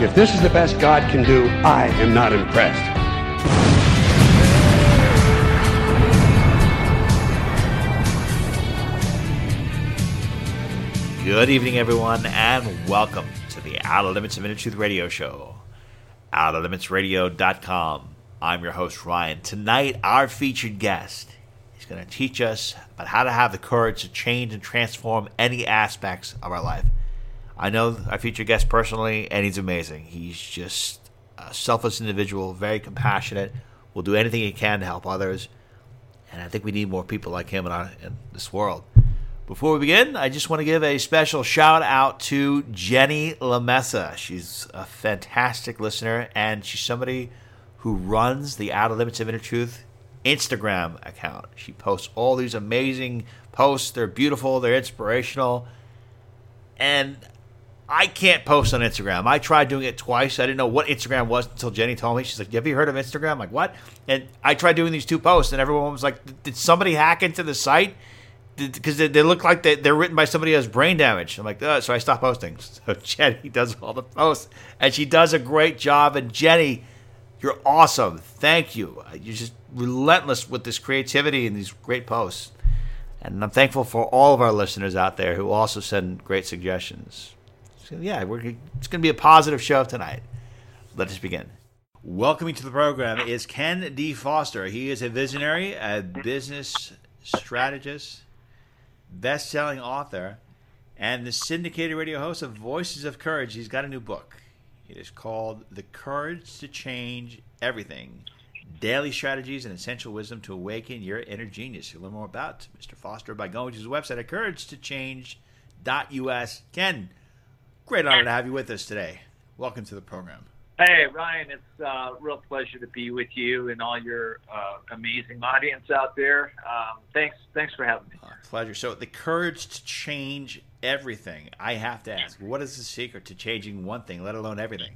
If this is the best God can do, I am not impressed. Good evening, everyone, and welcome to the Outer Limits of Inner Truth Radio Show. OuterLimitsRadio.com. I'm your host, Ryan. Tonight, our featured guest is going to teach us about how to have the courage to change and transform any aspects of our life. I know I featured guest personally, and he's amazing. He's just a selfless individual, very compassionate, will do anything he can to help others. And I think we need more people like him in, our, in this world. Before we begin, I just want to give a special shout out to Jenny Lamessa. She's a fantastic listener, and she's somebody who runs the Outer Limits of Inner Truth Instagram account. She posts all these amazing posts. They're beautiful, they're inspirational. And I can't post on Instagram. I tried doing it twice. I didn't know what Instagram was until Jenny told me. She's like, "Have you heard of Instagram?" I'm like, "What?" And I tried doing these two posts, and everyone was like, "Did somebody hack into the site?" Because they, they, look like they, they're written by somebody who has brain damage. I'm like, oh, so I stopped posting. So Jenny does all the posts, and she does a great job. And Jenny, you're awesome. Thank you. Uh, you're just relentless with this creativity and these great posts. And I'm thankful for all of our listeners out there who also send great suggestions. So yeah, we're, it's going to be a positive show tonight. Let us begin. Welcoming to the program is Ken D. Foster. He is a visionary, a business strategist, best-selling author, and the syndicated radio host of Voices of Courage. He's got a new book. It is called The Courage to Change Everything. Daily strategies and essential wisdom to awaken your inner genius. You'll learn more about Mr. Foster by going to his website at couragetochange.us. Ken, Great honor to have you with us today. Welcome to the program. Hey, Ryan, it's a uh, real pleasure to be with you and all your uh, amazing audience out there. Um, thanks, thanks for having me. Uh, pleasure. So, the courage to change everything. I have to ask, what is the secret to changing one thing, let alone everything?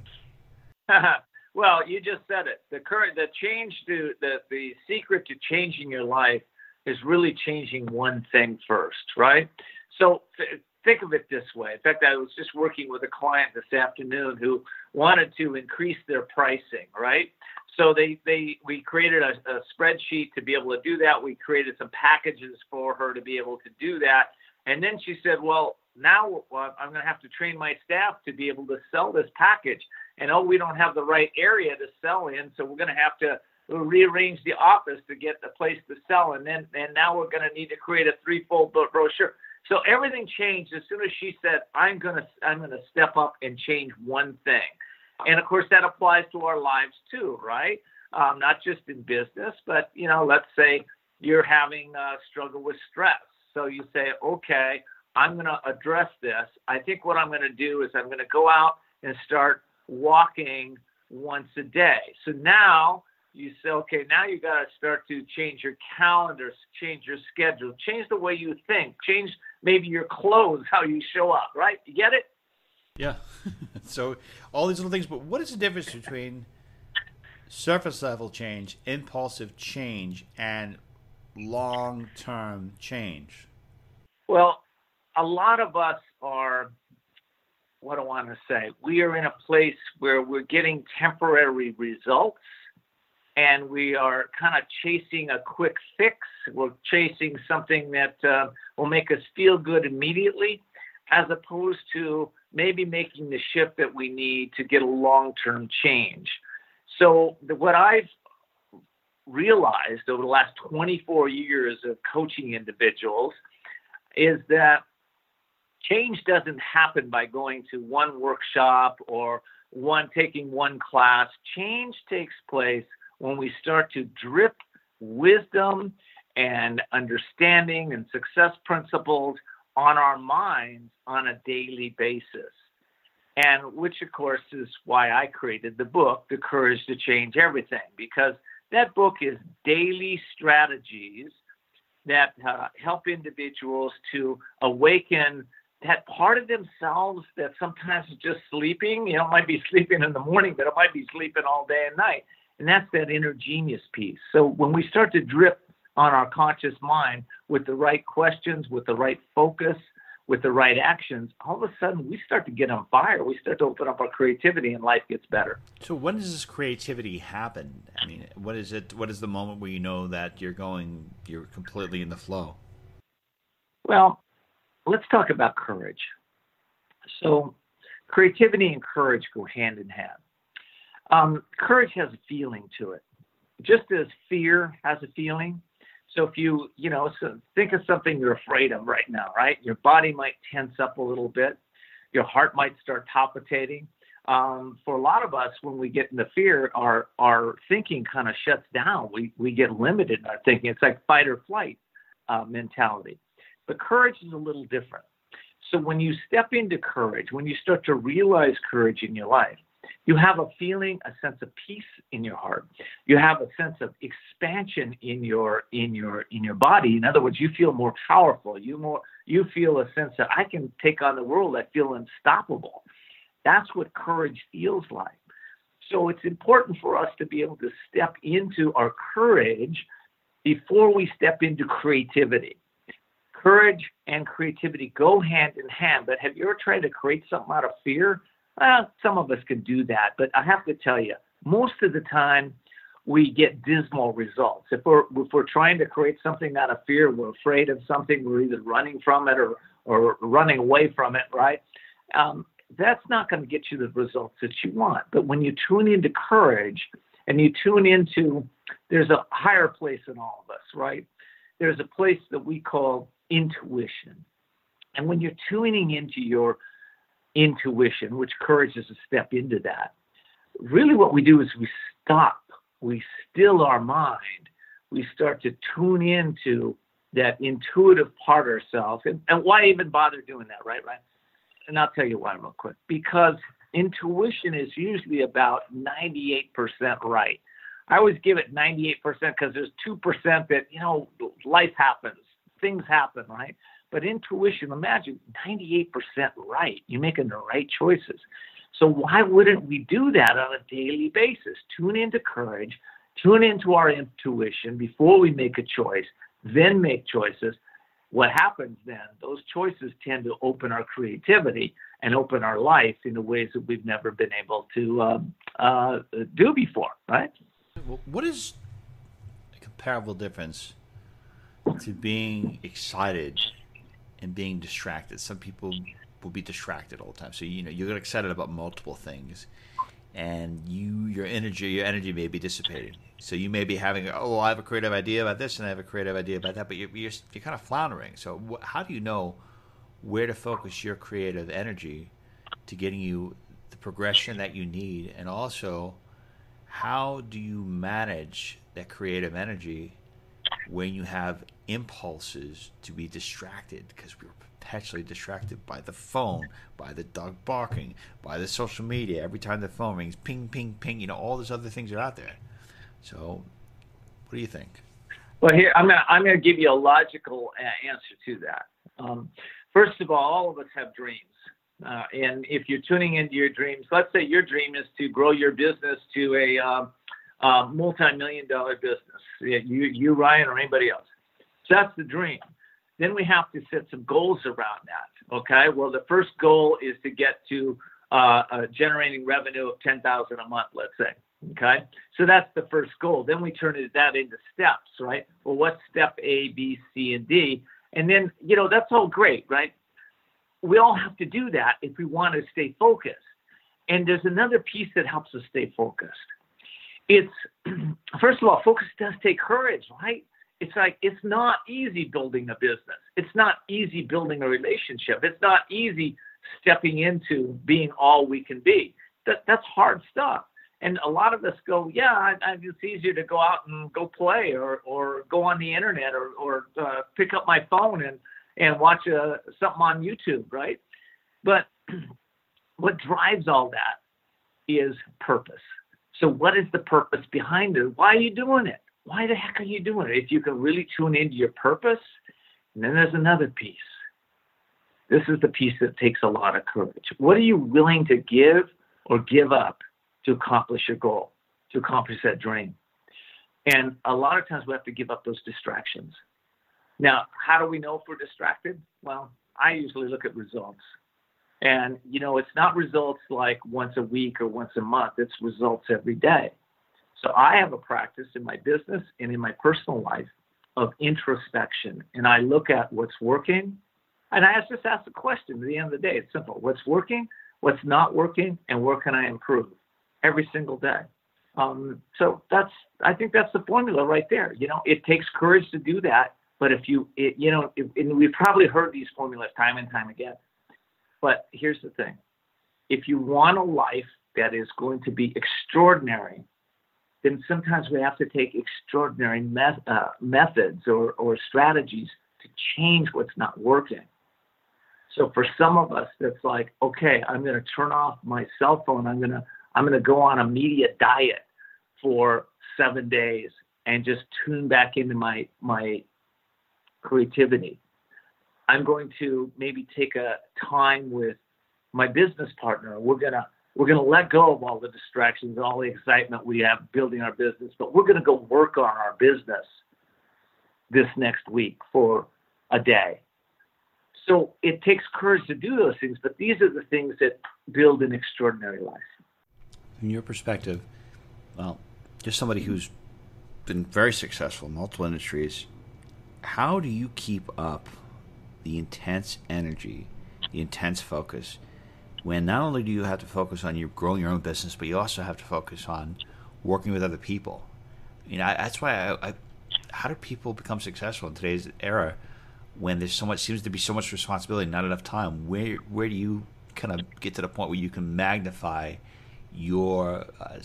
well, you just said it. The current, the change to the the secret to changing your life is really changing one thing first, right? So, think of it this way. In fact, I was just working with a client this afternoon who wanted to increase their pricing, right? So they, they we created a, a spreadsheet to be able to do that. We created some packages for her to be able to do that. And then she said, well, now I'm going to have to train my staff to be able to sell this package. And oh, we don't have the right area to sell in, so we're going to have to rearrange the office to get the place to sell. And then and now we're going to need to create a threefold brochure. So everything changed as soon as she said, "I'm gonna I'm gonna step up and change one thing," and of course that applies to our lives too, right? Um, not just in business, but you know, let's say you're having a struggle with stress. So you say, "Okay, I'm to address this. I think what I'm to do is I'm to go out and start walking once a day." So now you say, okay, now you got to start to change your calendar, change your schedule, change the way you think, change maybe your clothes, how you show up, right? You get it? Yeah. so all these little things, but what is the difference between surface level change, impulsive change, and long term change? Well, a lot of us are what do I want to say. We are in a place where we're getting temporary results and we are kind of chasing a quick fix. We're chasing something that uh, will make us feel good immediately, as opposed to maybe making the shift that we need to get a long term change. So, what I've realized over the last 24 years of coaching individuals is that change doesn't happen by going to one workshop or one taking one class. Change takes place when we start to drip wisdom and understanding and success principles on our minds on a daily basis. and which, of course, is why I created the book, The Courage to Change Everything, because that book is daily strategies that uh, help individuals to awaken that part of themselves that sometimes is just sleeping. You know, might be sleeping in the morning, but it might be sleeping all day and night. And that's that inner genius piece. So when we start to drip on our conscious mind with the right questions, with the right focus, with the right actions, all of a sudden we start to get on fire. We start to open up our creativity and life gets better. So when does this creativity happen? I mean, what is it what is the moment where you know that you're going you're completely in the flow? Well, let's talk about courage. So creativity and courage go hand in hand. Um, courage has a feeling to it, just as fear has a feeling. So if you, you know, so think of something you're afraid of right now, right? Your body might tense up a little bit. Your heart might start palpitating. Um, for a lot of us, when we get into fear, our our thinking kind of shuts down. We we get limited in our thinking. It's like fight or flight uh, mentality. But courage is a little different. So when you step into courage, when you start to realize courage in your life, you have a feeling, a sense of peace in your heart. You have a sense of expansion in your in your in your body. In other words, you feel more powerful. You more you feel a sense that I can take on the world. I feel unstoppable. That's what courage feels like. So it's important for us to be able to step into our courage before we step into creativity. Courage and creativity go hand in hand, but have you ever tried to create something out of fear? Well, some of us can do that, but I have to tell you, most of the time we get dismal results. If we're if we're trying to create something out of fear, we're afraid of something, we're either running from it or or running away from it, right? Um, that's not going to get you the results that you want. But when you tune into courage and you tune into, there's a higher place in all of us, right? There's a place that we call intuition. And when you're tuning into your intuition, which courage is a step into that. Really, what we do is we stop, we still our mind, we start to tune into that intuitive part of ourselves. And, and why even bother doing that, right? Right. And I'll tell you why real quick. Because intuition is usually about 98% right. I always give it 98% because there's 2% that, you know, life happens, things happen, right? But intuition, imagine 98% right. You're making the right choices. So why wouldn't we do that on a daily basis? Tune into courage, tune into our intuition before we make a choice, then make choices. What happens then? Those choices tend to open our creativity and open our life in the ways that we've never been able to um, uh, do before, right? What is a comparable difference to being excited and being distracted. Some people will be distracted all the time. So you know you get excited about multiple things, and you your energy your energy may be dissipating. So you may be having oh I have a creative idea about this and I have a creative idea about that, but you're you're, you're kind of floundering. So wh- how do you know where to focus your creative energy to getting you the progression that you need, and also how do you manage that creative energy when you have impulses to be distracted because we're perpetually distracted by the phone, by the dog barking, by the social media. Every time the phone rings, ping, ping, ping. You know, all those other things are out there. So, what do you think? Well, here I'm gonna I'm gonna give you a logical uh, answer to that. Um, first of all, all of us have dreams. Uh, and if you're tuning into your dreams, let's say your dream is to grow your business to a uh, uh, multi-million dollar business. You, you, Ryan, or anybody else. So that's the dream. Then we have to set some goals around that. Okay. Well, the first goal is to get to uh, generating revenue of ten thousand a month, let's say. Okay. So that's the first goal. Then we turn that into steps, right? Well, what's step A, B, C, and D? And then, you know, that's all great, right? We all have to do that if we want to stay focused. And there's another piece that helps us stay focused it's first of all, focus does take courage, right? It's like it's not easy building a business. It's not easy building a relationship. It's not easy stepping into being all we can be. That that's hard stuff. And a lot of us go, yeah, I, I, it's easier to go out and go play or or go on the internet or or uh, pick up my phone and and watch uh, something on YouTube, right? But what drives all that is purpose. So, what is the purpose behind it? Why are you doing it? Why the heck are you doing it? If you can really tune into your purpose, and then there's another piece. This is the piece that takes a lot of courage. What are you willing to give or give up to accomplish your goal, to accomplish that dream? And a lot of times we have to give up those distractions. Now, how do we know if we're distracted? Well, I usually look at results. And, you know, it's not results like once a week or once a month, it's results every day. So I have a practice in my business and in my personal life of introspection. And I look at what's working. And I just ask the question at the end of the day. It's simple what's working, what's not working, and where can I improve every single day? Um, so that's, I think that's the formula right there. You know, it takes courage to do that. But if you, it, you know, if, and we've probably heard these formulas time and time again. But here's the thing if you want a life that is going to be extraordinary, then sometimes we have to take extraordinary met, uh, methods or, or strategies to change what's not working. So for some of us, that's like, okay, I'm going to turn off my cell phone. I'm going to I'm going to go on a media diet for seven days and just tune back into my my creativity. I'm going to maybe take a time with my business partner. We're gonna we're gonna let go of all the distractions, all the excitement we have building our business, but we're gonna go work on our business this next week for a day. So it takes courage to do those things, but these are the things that build an extraordinary life. From your perspective, well, just somebody who's been very successful in multiple industries, how do you keep up the intense energy, the intense focus, when not only do you have to focus on you growing your own business, but you also have to focus on working with other people. You know, I, that's why I, I, how do people become successful in today's era when there's so much seems to be so much responsibility, not enough time? Where where do you kind of get to the point where you can magnify your uh,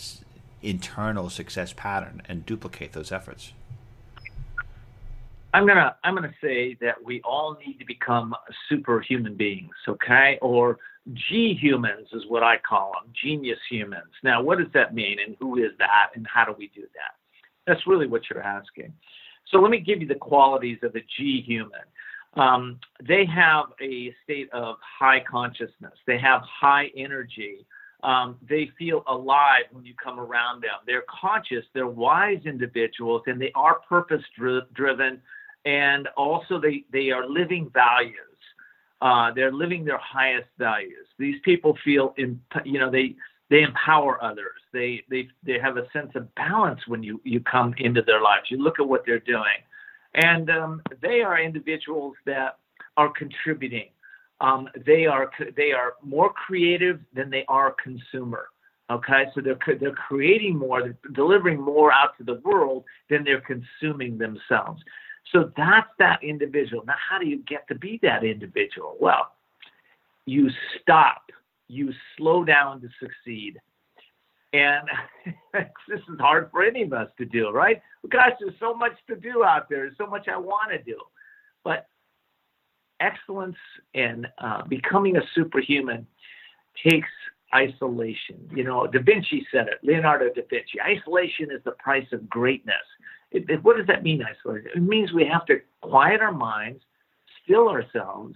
internal success pattern and duplicate those efforts? I'm gonna I'm gonna say that we all need to become superhuman beings, okay? Or G humans is what I call them, genius humans. Now, what does that mean, and who is that, and how do we do that? That's really what you're asking. So let me give you the qualities of a G human. Um, they have a state of high consciousness. They have high energy. Um, they feel alive when you come around them. They're conscious. They're wise individuals, and they are purpose driven and also they they are living values. Uh, they're living their highest values. These people feel, in, you know, they they empower others. They they they have a sense of balance when you you come into their lives. You look at what they're doing, and um, they are individuals that are contributing. Um, they are they are more creative than they are consumer. Okay, so they're they're creating more, they're delivering more out to the world than they're consuming themselves. So that's that individual. Now, how do you get to be that individual? Well, you stop, you slow down to succeed. And this is hard for any of us to do, right? Gosh, there's so much to do out there. There's so much I want to do. But excellence and uh, becoming a superhuman takes isolation. You know, Da Vinci said it, Leonardo da Vinci. Isolation is the price of greatness. It, it, what does that mean, isolation? It means we have to quiet our minds, still ourselves,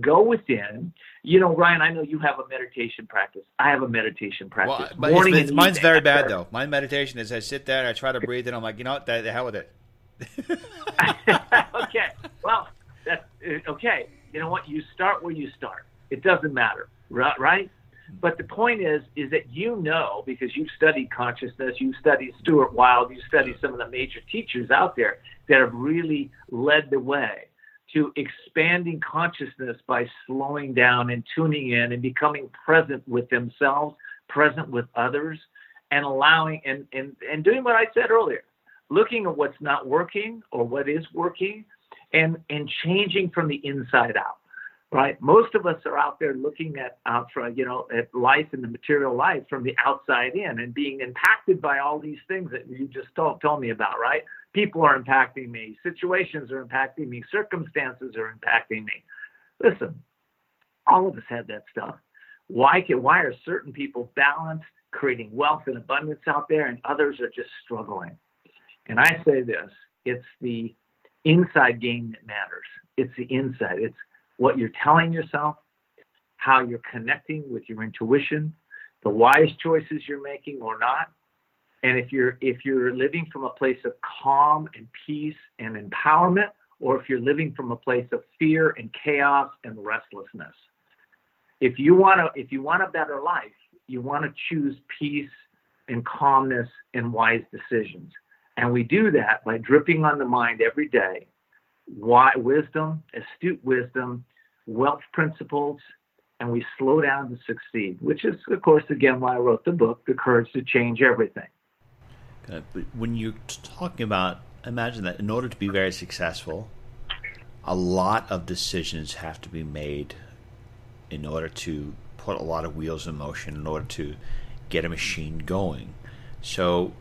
go within. You know, Ryan, I know you have a meditation practice. I have a meditation practice. Well, Morning it's, it's, mine's very bad though. My meditation is I sit there and I try to breathe, and I'm like, you know what, the, the hell with it. okay. Well, that's uh, okay. You know what? You start where you start. It doesn't matter, right? But the point is, is that you know because you've studied consciousness, you've studied Stuart Wilde, you've studied some of the major teachers out there that have really led the way to expanding consciousness by slowing down and tuning in and becoming present with themselves, present with others, and allowing and and, and doing what I said earlier, looking at what's not working or what is working, and and changing from the inside out right? Most of us are out there looking at uh, for you know at life and the material life from the outside in and being impacted by all these things that you just told, told me about, right? People are impacting me, situations are impacting me, circumstances are impacting me. Listen, all of us have that stuff. Why can why are certain people balanced, creating wealth and abundance out there, and others are just struggling? And I say this: it's the inside game that matters. It's the inside. It's what you're telling yourself, how you're connecting with your intuition, the wise choices you're making or not. And if you're if you're living from a place of calm and peace and empowerment, or if you're living from a place of fear and chaos and restlessness. If you want to if you want a better life, you want to choose peace and calmness and wise decisions. And we do that by dripping on the mind every day why, wisdom, astute wisdom, wealth principles, and we slow down to succeed, which is, of course, again, why I wrote the book, The Courage to Change Everything. When you're talking about, imagine that in order to be very successful, a lot of decisions have to be made in order to put a lot of wheels in motion, in order to get a machine going. So,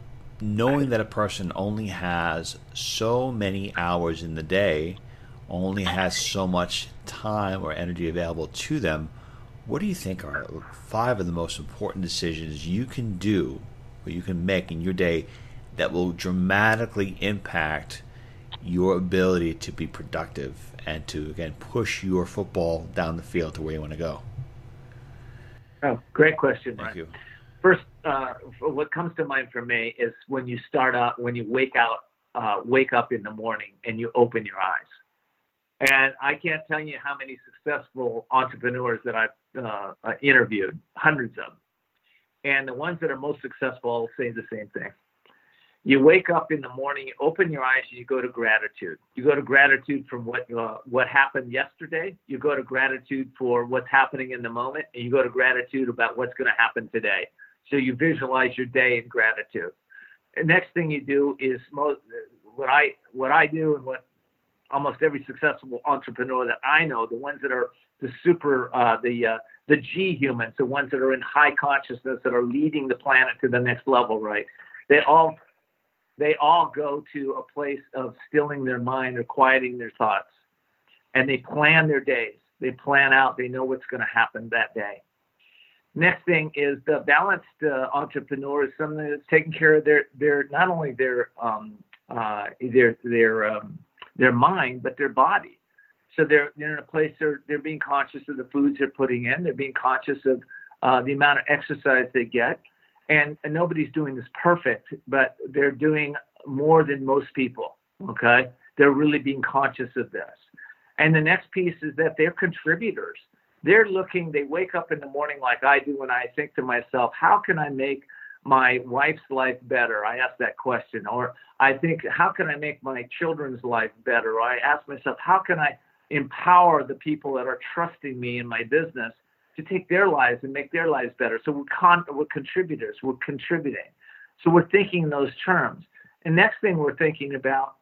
knowing that a person only has so many hours in the day, only has so much time or energy available to them, what do you think are five of the most important decisions you can do or you can make in your day that will dramatically impact your ability to be productive and to again push your football down the field to where you want to go? Oh, great question. Thank you. First, uh, what comes to mind for me is when you start out, when you wake out, uh, wake up in the morning and you open your eyes. And I can't tell you how many successful entrepreneurs that I've uh, uh interviewed, hundreds of them. And the ones that are most successful say the same thing. You wake up in the morning, you open your eyes, and you go to gratitude. You go to gratitude from what uh, what happened yesterday. You go to gratitude for what's happening in the moment, and you go to gratitude about what's going to happen today. So you visualize your day in gratitude. And next thing you do is most what I what I do and what almost every successful entrepreneur that I know, the ones that are the super uh, the uh, the G humans, the ones that are in high consciousness that are leading the planet to the next level, right? They all they all go to a place of stilling their mind or quieting their thoughts, and they plan their days. They plan out. They know what's going to happen that day. Next thing is the balanced uh, entrepreneur is someone that's taking care of their their not only their um, uh, their their um, their mind but their body. So they're they're in a place they're they're being conscious of the foods they're putting in. They're being conscious of uh, the amount of exercise they get, and, and nobody's doing this perfect, but they're doing more than most people. Okay, they're really being conscious of this. And the next piece is that they're contributors they're looking, they wake up in the morning like I do, and I think to myself, how can I make my wife's life better? I ask that question. Or I think, how can I make my children's life better? I ask myself, how can I empower the people that are trusting me in my business to take their lives and make their lives better? So we're, con- we're contributors, we're contributing. So we're thinking in those terms. And next thing we're thinking about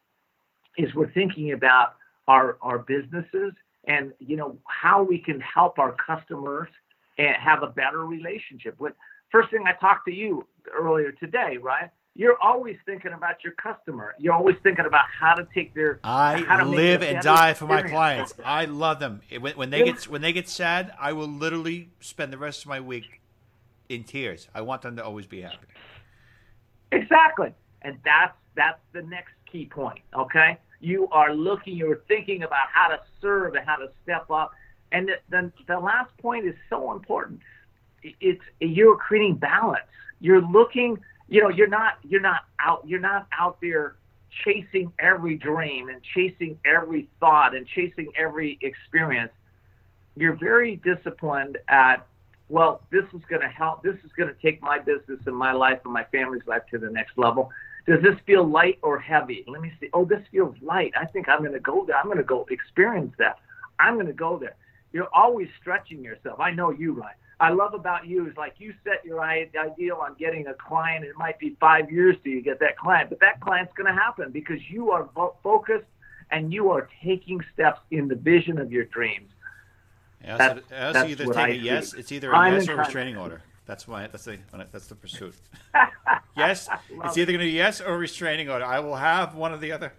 is we're thinking about our, our businesses and you know how we can help our customers and have a better relationship. With first thing i talked to you earlier today right? You're always thinking about your customer. You're always thinking about how to take their i live and die for my clients. I love them. When, when they get when they get sad i will literally spend the rest of my week in tears. I want them to always be happy. Exactly. And that's that's the next key point okay you are looking, you're thinking about how to serve and how to step up. And the, the, the last point is so important. It's you're creating balance. You're looking, you know, you're not you're not out you're not out there chasing every dream and chasing every thought and chasing every experience. You're very disciplined at well, this is going to help. This is going to take my business and my life and my family's life to the next level. Does this feel light or heavy? Let me see. Oh, this feels light. I think I'm going to go there. I'm going to go experience that. I'm going to go there. You're always stretching yourself. I know you, right? I love about you is like you set your ideal on getting a client. It might be five years till you get that client, but that client's going to happen because you are focused and you are taking steps in the vision of your dreams. Yeah, that's, that's, that's either take a yes. It's either a I'm yes or a restraining order. That's why that's the that's the pursuit. yes, it's either going to be yes or restraining order. I will have one or the other.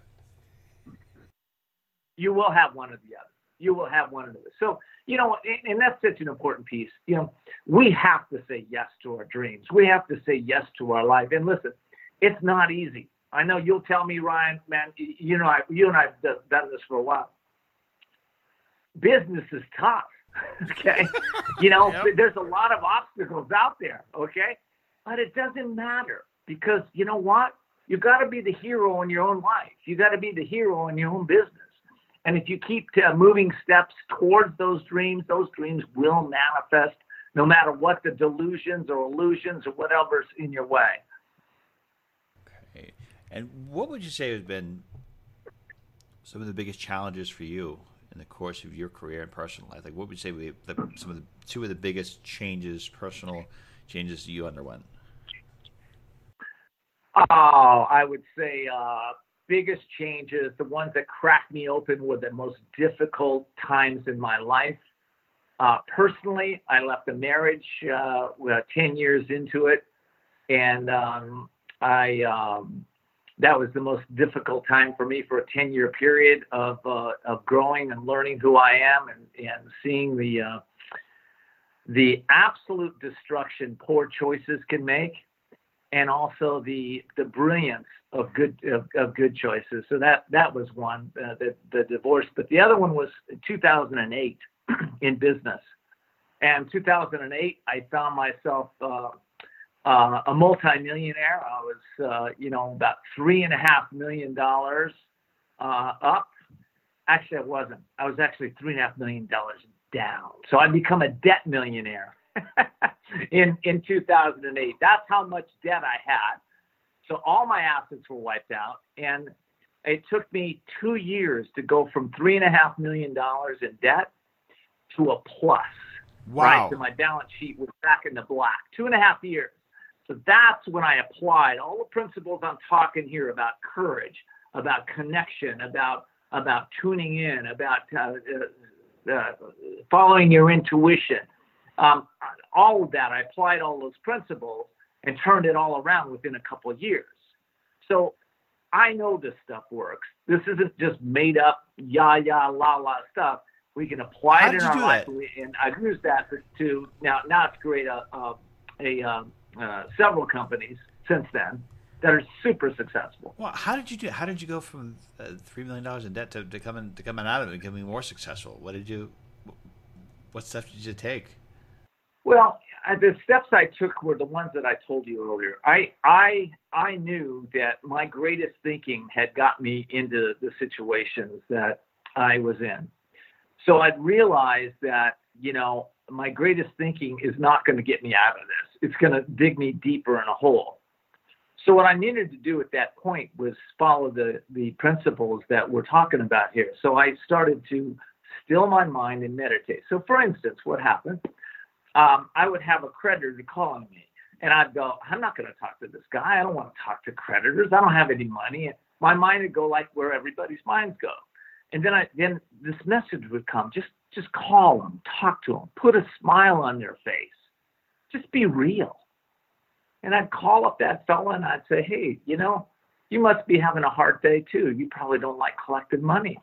You will have one or the other. you will have one of other. So, you know, and, and that's such an important piece. You know, we have to say yes to our dreams. We have to say yes to our life. And listen, it's not easy. I know you'll tell me, Ryan, man, you know, I, you and I've done this for a while. Business is tough. okay. you know, yep. there's a lot of obstacles out there. Okay. But it doesn't matter because you know what? You got to be the hero in your own life. You got to be the hero in your own business. And if you keep uh, moving steps towards those dreams, those dreams will manifest no matter what the delusions or illusions or whatever's in your way. Okay. And what would you say has been some of the biggest challenges for you in the course of your career and personal life? Like, what would you say were the, some of the two of the biggest changes, personal changes you underwent? Oh, I would say uh, biggest changes, the ones that cracked me open were the most difficult times in my life. Uh, personally, I left a marriage uh, 10 years into it, and um, I um, that was the most difficult time for me for a 10 year period of uh, of growing and learning who I am and and seeing the uh, the absolute destruction poor choices can make and also the the brilliance of good of, of good choices. So that that was one uh, the the divorce, but the other one was 2008 in business. And 2008, I found myself uh, a multimillionaire. I was, uh, you know, about three and a half million dollars uh, up. Actually, I wasn't. I was actually three and a half million dollars down. So I become a debt millionaire. in in 2008. That's how much debt I had. So all my assets were wiped out, and it took me two years to go from three and a half million dollars in debt to a plus. Wow! Right, so my balance sheet was back in the black. Two and a half years. So that's when I applied all the principles I'm talking here about courage, about connection, about about tuning in, about uh, uh, uh, following your intuition, um, all of that, I applied all those principles and turned it all around within a couple of years. So I know this stuff works. This isn't just made up, yah, yah, la, la stuff. We can apply How it in our life. And I've used that to, now, now it's great, a, a, a um, uh, several companies since then that are super successful. Well, how did you do? How did you go from uh, three million dollars in debt to, to coming to coming out of it and becoming more successful? What did you? What steps did you take? Well, uh, the steps I took were the ones that I told you earlier. I I I knew that my greatest thinking had got me into the situations that I was in. So I'd realized that, you know, my greatest thinking is not going to get me out of this. It's going to dig me deeper in a hole. So what I needed to do at that point was follow the the principles that we're talking about here. So I started to still my mind and meditate. So for instance, what happened? um, I would have a creditor calling me, and I'd go, I'm not going to talk to this guy. I don't want to talk to creditors. I don't have any money. And my mind would go like where everybody's minds go, and then I then this message would come. Just just call them, talk to them, put a smile on their face, just be real. And I'd call up that fella and I'd say, hey, you know, you must be having a hard day too. You probably don't like collecting money.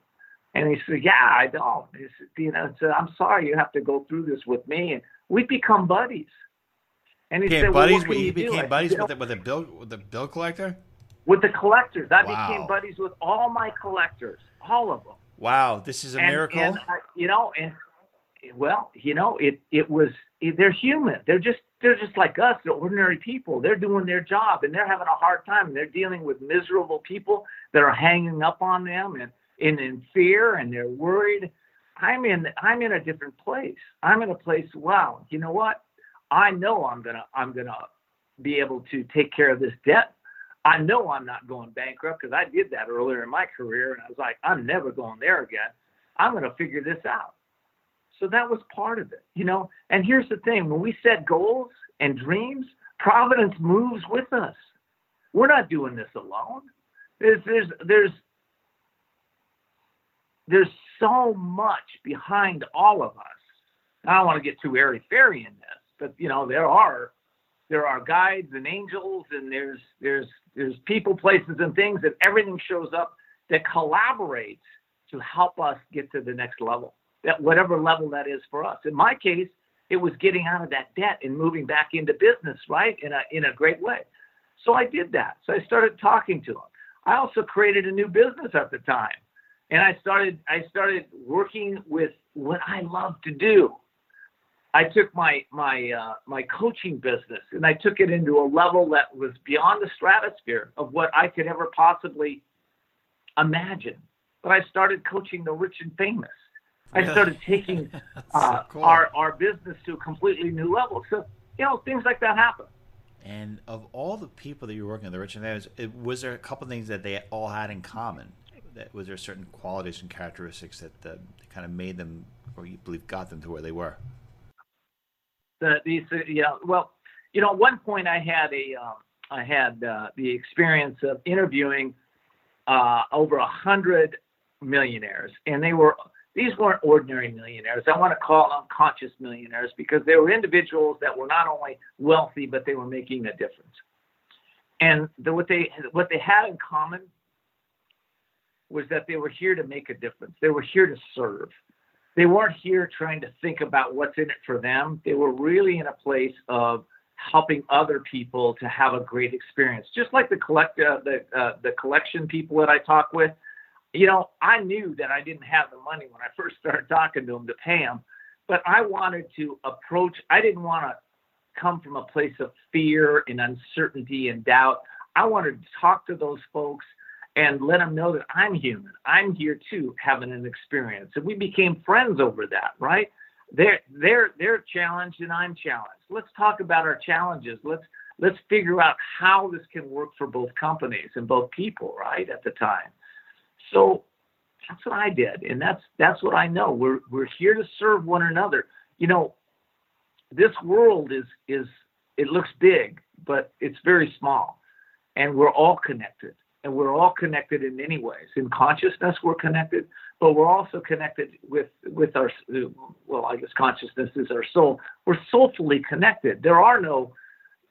And he said, yeah, I don't. He said, you know, said, I'm sorry you have to go through this with me. And we become buddies. And he became said, buddies. Well, you became buddies with, the, with a bill with the bill collector. With the collectors, I wow. became buddies with all my collectors, all of them. Wow, this is a and, miracle. And I, you know, and well, you know, it it was it, they're human. They're just they're just like us. They're ordinary people. They're doing their job, and they're having a hard time. And they're dealing with miserable people that are hanging up on them and in in fear, and they're worried. I'm in I'm in a different place. I'm in a place, wow, you know what? I know I'm gonna I'm gonna be able to take care of this debt. I know I'm not going bankrupt because I did that earlier in my career and I was like, I'm never going there again. I'm gonna figure this out. So that was part of it, you know. And here's the thing: when we set goals and dreams, Providence moves with us. We're not doing this alone. There's there's there's there's so much behind all of us. I don't want to get too airy fairy in this, but you know there are there are guides and angels, and there's there's there's people, places, and things, and everything shows up that collaborates to help us get to the next level. that whatever level that is for us. In my case, it was getting out of that debt and moving back into business, right? In a in a great way. So I did that. So I started talking to them. I also created a new business at the time. And I started I started working with what I love to do. I took my my uh, my coaching business and I took it into a level that was beyond the stratosphere of what I could ever possibly imagine. But I started coaching the rich and famous. I started taking uh, so cool. our our business to a completely new level. So you know things like that happen. And of all the people that you were working with, the rich and famous, it, was there a couple of things that they all had in common? That was there certain qualities and characteristics that uh, kind of made them, or you believe, got them to where they were? The, these, uh, yeah, well, you know, at one point I had a, um, I had uh, the experience of interviewing uh, over a hundred millionaires, and they were these weren't ordinary millionaires. I want to call them conscious millionaires because they were individuals that were not only wealthy but they were making a difference. And the, what they what they had in common was that they were here to make a difference. They were here to serve. They weren't here trying to think about what's in it for them. They were really in a place of helping other people to have a great experience. Just like the collect uh, the uh, the collection people that I talk with, you know, I knew that I didn't have the money when I first started talking to them to pay them, but I wanted to approach. I didn't want to come from a place of fear and uncertainty and doubt. I wanted to talk to those folks and let them know that I'm human. I'm here too, having an experience, and we became friends over that, right? They're they're they're challenged and I'm challenged. Let's talk about our challenges. Let's let's figure out how this can work for both companies and both people, right? At the time. So that's what I did, and that's that's what I know. We're we're here to serve one another. You know, this world is is it looks big, but it's very small, and we're all connected, and we're all connected in many ways. In consciousness, we're connected, but we're also connected with with our well, I guess consciousness is our soul. We're soulfully connected. There are no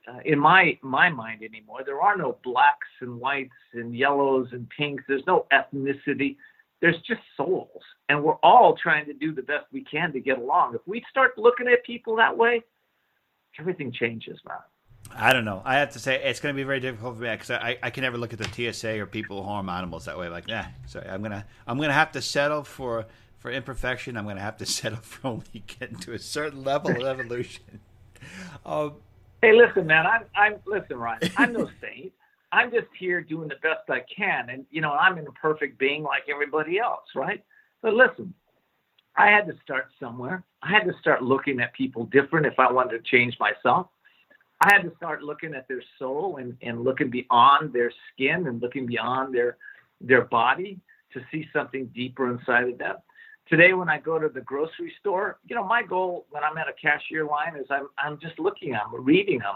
uh, in my my mind anymore. There are no blacks and whites and yellows and pinks. There's no ethnicity. There's just souls, and we're all trying to do the best we can to get along. If we start looking at people that way, everything changes, man. I don't know. I have to say it's going to be very difficult for me because I, I can never look at the TSA or people who harm animals that way. Like, yeah, sorry, I'm gonna I'm gonna have to settle for for imperfection. I'm gonna have to settle for only getting to a certain level of evolution. Um, Hey, listen, man. I'm, I'm listen, Ryan. I'm no saint. I'm just here doing the best I can, and you know, I'm an imperfect being like everybody else, right? But listen, I had to start somewhere. I had to start looking at people different if I wanted to change myself. I had to start looking at their soul and, and looking beyond their skin and looking beyond their their body to see something deeper inside of them today when I go to the grocery store, you know, my goal when I'm at a cashier line is I'm I'm just looking at them, reading them,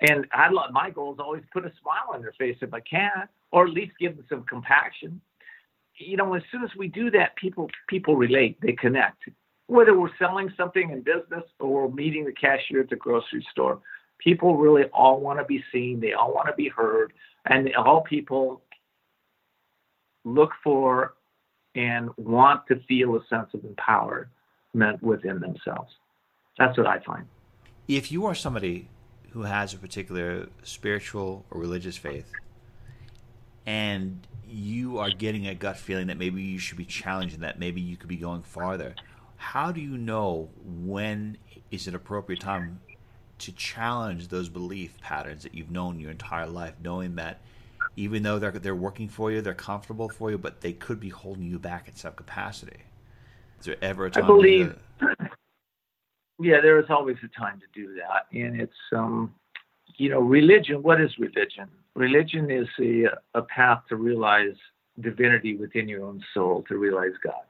and I love my goal is always put a smile on their face if I can, or at least give them some compassion. You know, as soon as we do that, people people relate, they connect. Whether we're selling something in business or we're meeting the cashier at the grocery store, people really all want to be seen, they all want to be heard, and all people look for and want to feel a sense of empowerment within themselves. That's what I find. If you are somebody who has a particular spiritual or religious faith, and you are getting a gut feeling that maybe you should be challenging that, maybe you could be going farther, how do you know when is an appropriate time to challenge those belief patterns that you've known your entire life, knowing that even though they're they're working for you, they're comfortable for you, but they could be holding you back in some capacity. Is there ever a time? I believe. yeah, there is always a time to do that, and it's um, you know, religion. What is religion? Religion is a a path to realize divinity within your own soul, to realize God.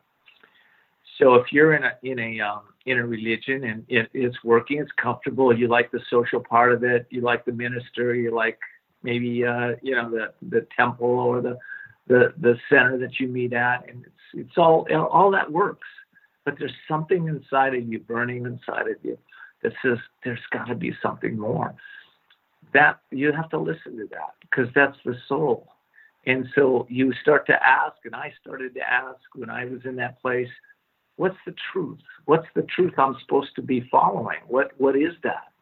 So if you're in a in a um, in a religion and it, it's working, it's comfortable, you like the social part of it, you like the minister, you like maybe uh, you know the the temple or the the the center that you meet at, and it's it's all all that works. But there's something inside of you, burning inside of you, that says there's got to be something more. That you have to listen to that because that's the soul. And so you start to ask, and I started to ask when I was in that place, what's the truth? What's the truth I'm supposed to be following? What what is that?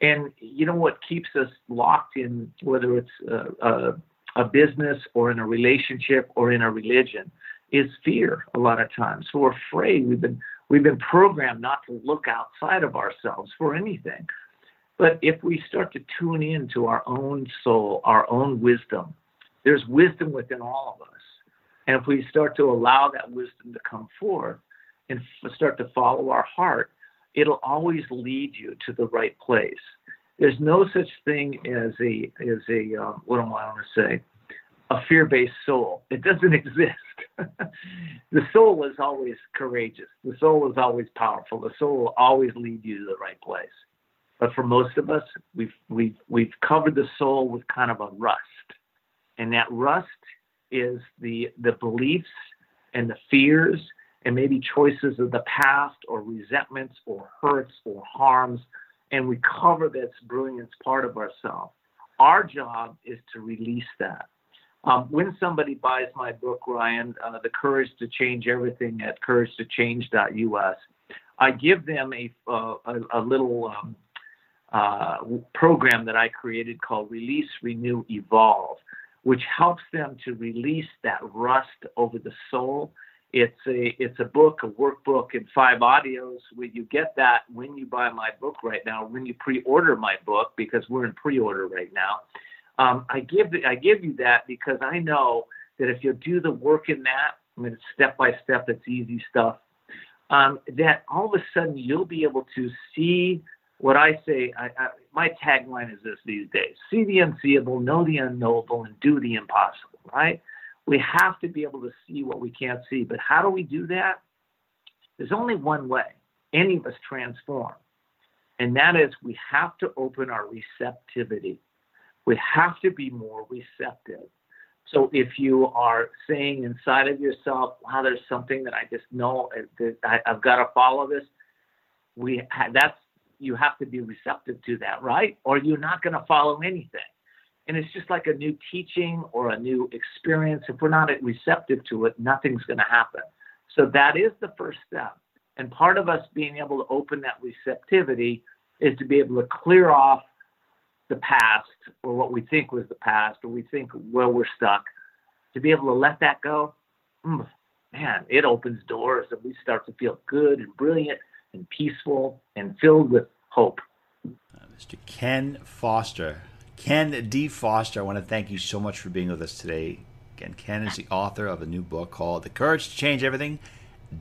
And you know what keeps us locked in whether it's a, a, a business or in a relationship or in a religion is fear a lot of times. So we're afraid. We've been we've been programmed not to look outside of ourselves for anything. But if we start to tune in to our own soul, our own wisdom, there's wisdom within all of us. And if we start to allow that wisdom to come forth and start to follow our heart, it'll always lead you to the right place. There's no such thing as a as a uh, what am I want to say? A fear-based soul. It doesn't exist. the soul is always courageous. The soul is always powerful. The soul will always lead you to the right place. But for most of us, we've we've we've covered the soul with kind of a rust, and that rust is the the beliefs and the fears and maybe choices of the past or resentments or hurts or harms, and we cover this brilliance part of ourselves. Our job is to release that. Um, when somebody buys my book, Ryan, uh, The Courage to Change Everything at couragetochange.us, I give them a, uh, a, a, little um, uh, program that I created called Release, Renew, Evolve, which helps them to release that rust over the soul. It's a it's a book, a workbook, and five audios. Where you get that when you buy my book right now, when you pre-order my book, because we're in pre-order right now. Um, I give I give you that because I know that if you do the work in that, I mean, it's step by step. It's easy stuff. Um, that all of a sudden you'll be able to see what I say, I, I, my tagline is this these days see the unseeable, know the unknowable, and do the impossible, right? We have to be able to see what we can't see. But how do we do that? There's only one way any of us transform, and that is we have to open our receptivity. We have to be more receptive. So if you are saying inside of yourself, wow, there's something that I just know uh, that I, have got to follow this, we that's you have to be receptive to that, right? Or you're not going to follow anything. And it's just like a new teaching or a new experience. If we're not receptive to it, nothing's going to happen. So that is the first step. And part of us being able to open that receptivity is to be able to clear off the past or what we think was the past or we think where we're stuck. To be able to let that go, mm, man, it opens doors and we start to feel good and brilliant and peaceful and filled with hope. Uh, Mr. Ken Foster. Ken D. Foster, I want to thank you so much for being with us today. Again, Ken is the author of a new book called The Courage to Change Everything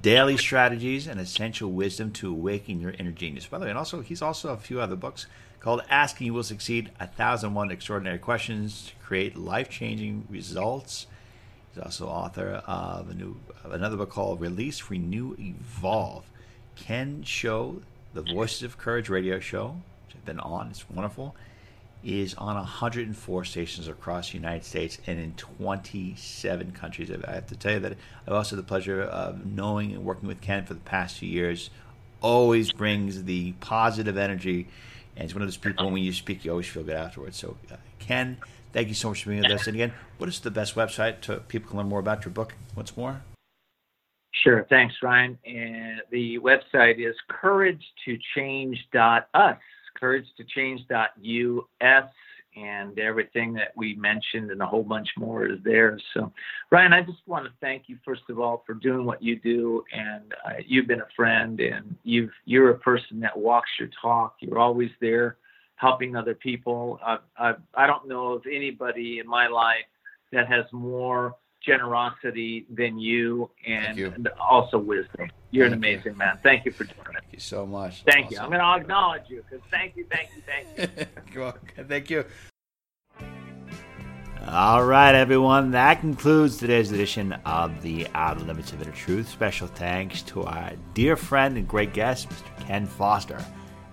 Daily Strategies and Essential Wisdom to Awaken Your Inner Genius. By the way, and also, he's also a few other books called Ask and You Will Succeed 1001 Extraordinary Questions to Create Life Changing Results. He's also author of a new, another book called Release, Renew, Evolve. Ken Show, the Voices of Courage radio show, which I've been on, it's wonderful, is on 104 stations across the United States and in 27 countries. I have to tell you that I've also had the pleasure of knowing and working with Ken for the past few years. Always brings the positive energy, and he's one of those people when you speak, you always feel good afterwards. So, uh, Ken, thank you so much for being with us. And again, what is the best website to people can learn more about your book What's more? Sure. Thanks, Ryan. And the website is couragetochange.us, couragetochange.us, and everything that we mentioned and a whole bunch more is there. So, Ryan, I just want to thank you first of all for doing what you do, and uh, you've been a friend, and you've you're a person that walks your talk. You're always there, helping other people. I I, I don't know of anybody in my life that has more generosity than you and, you. and also wisdom. You're thank an amazing you. man. Thank you for doing it. Thank you so much. Thank awesome. you. I'm going to acknowledge you because thank you, thank you, thank you. thank you. All right, everyone. That concludes today's edition of the Outer Limits of Inner Truth. Special thanks to our dear friend and great guest, Mr. Ken Foster.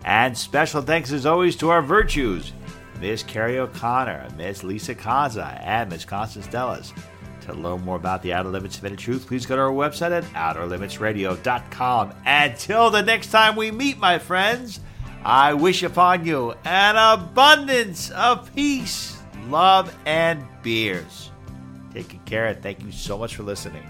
And special thanks, as always, to our virtues, Miss Carrie O'Connor, Miss Lisa Kaza, and Miss Constance Dellas. To learn more about the Outer Limits of Inner Truth, please go to our website at outerlimitsradio.com. Until the next time we meet, my friends, I wish upon you an abundance of peace, love, and beers. Take good care, and thank you so much for listening.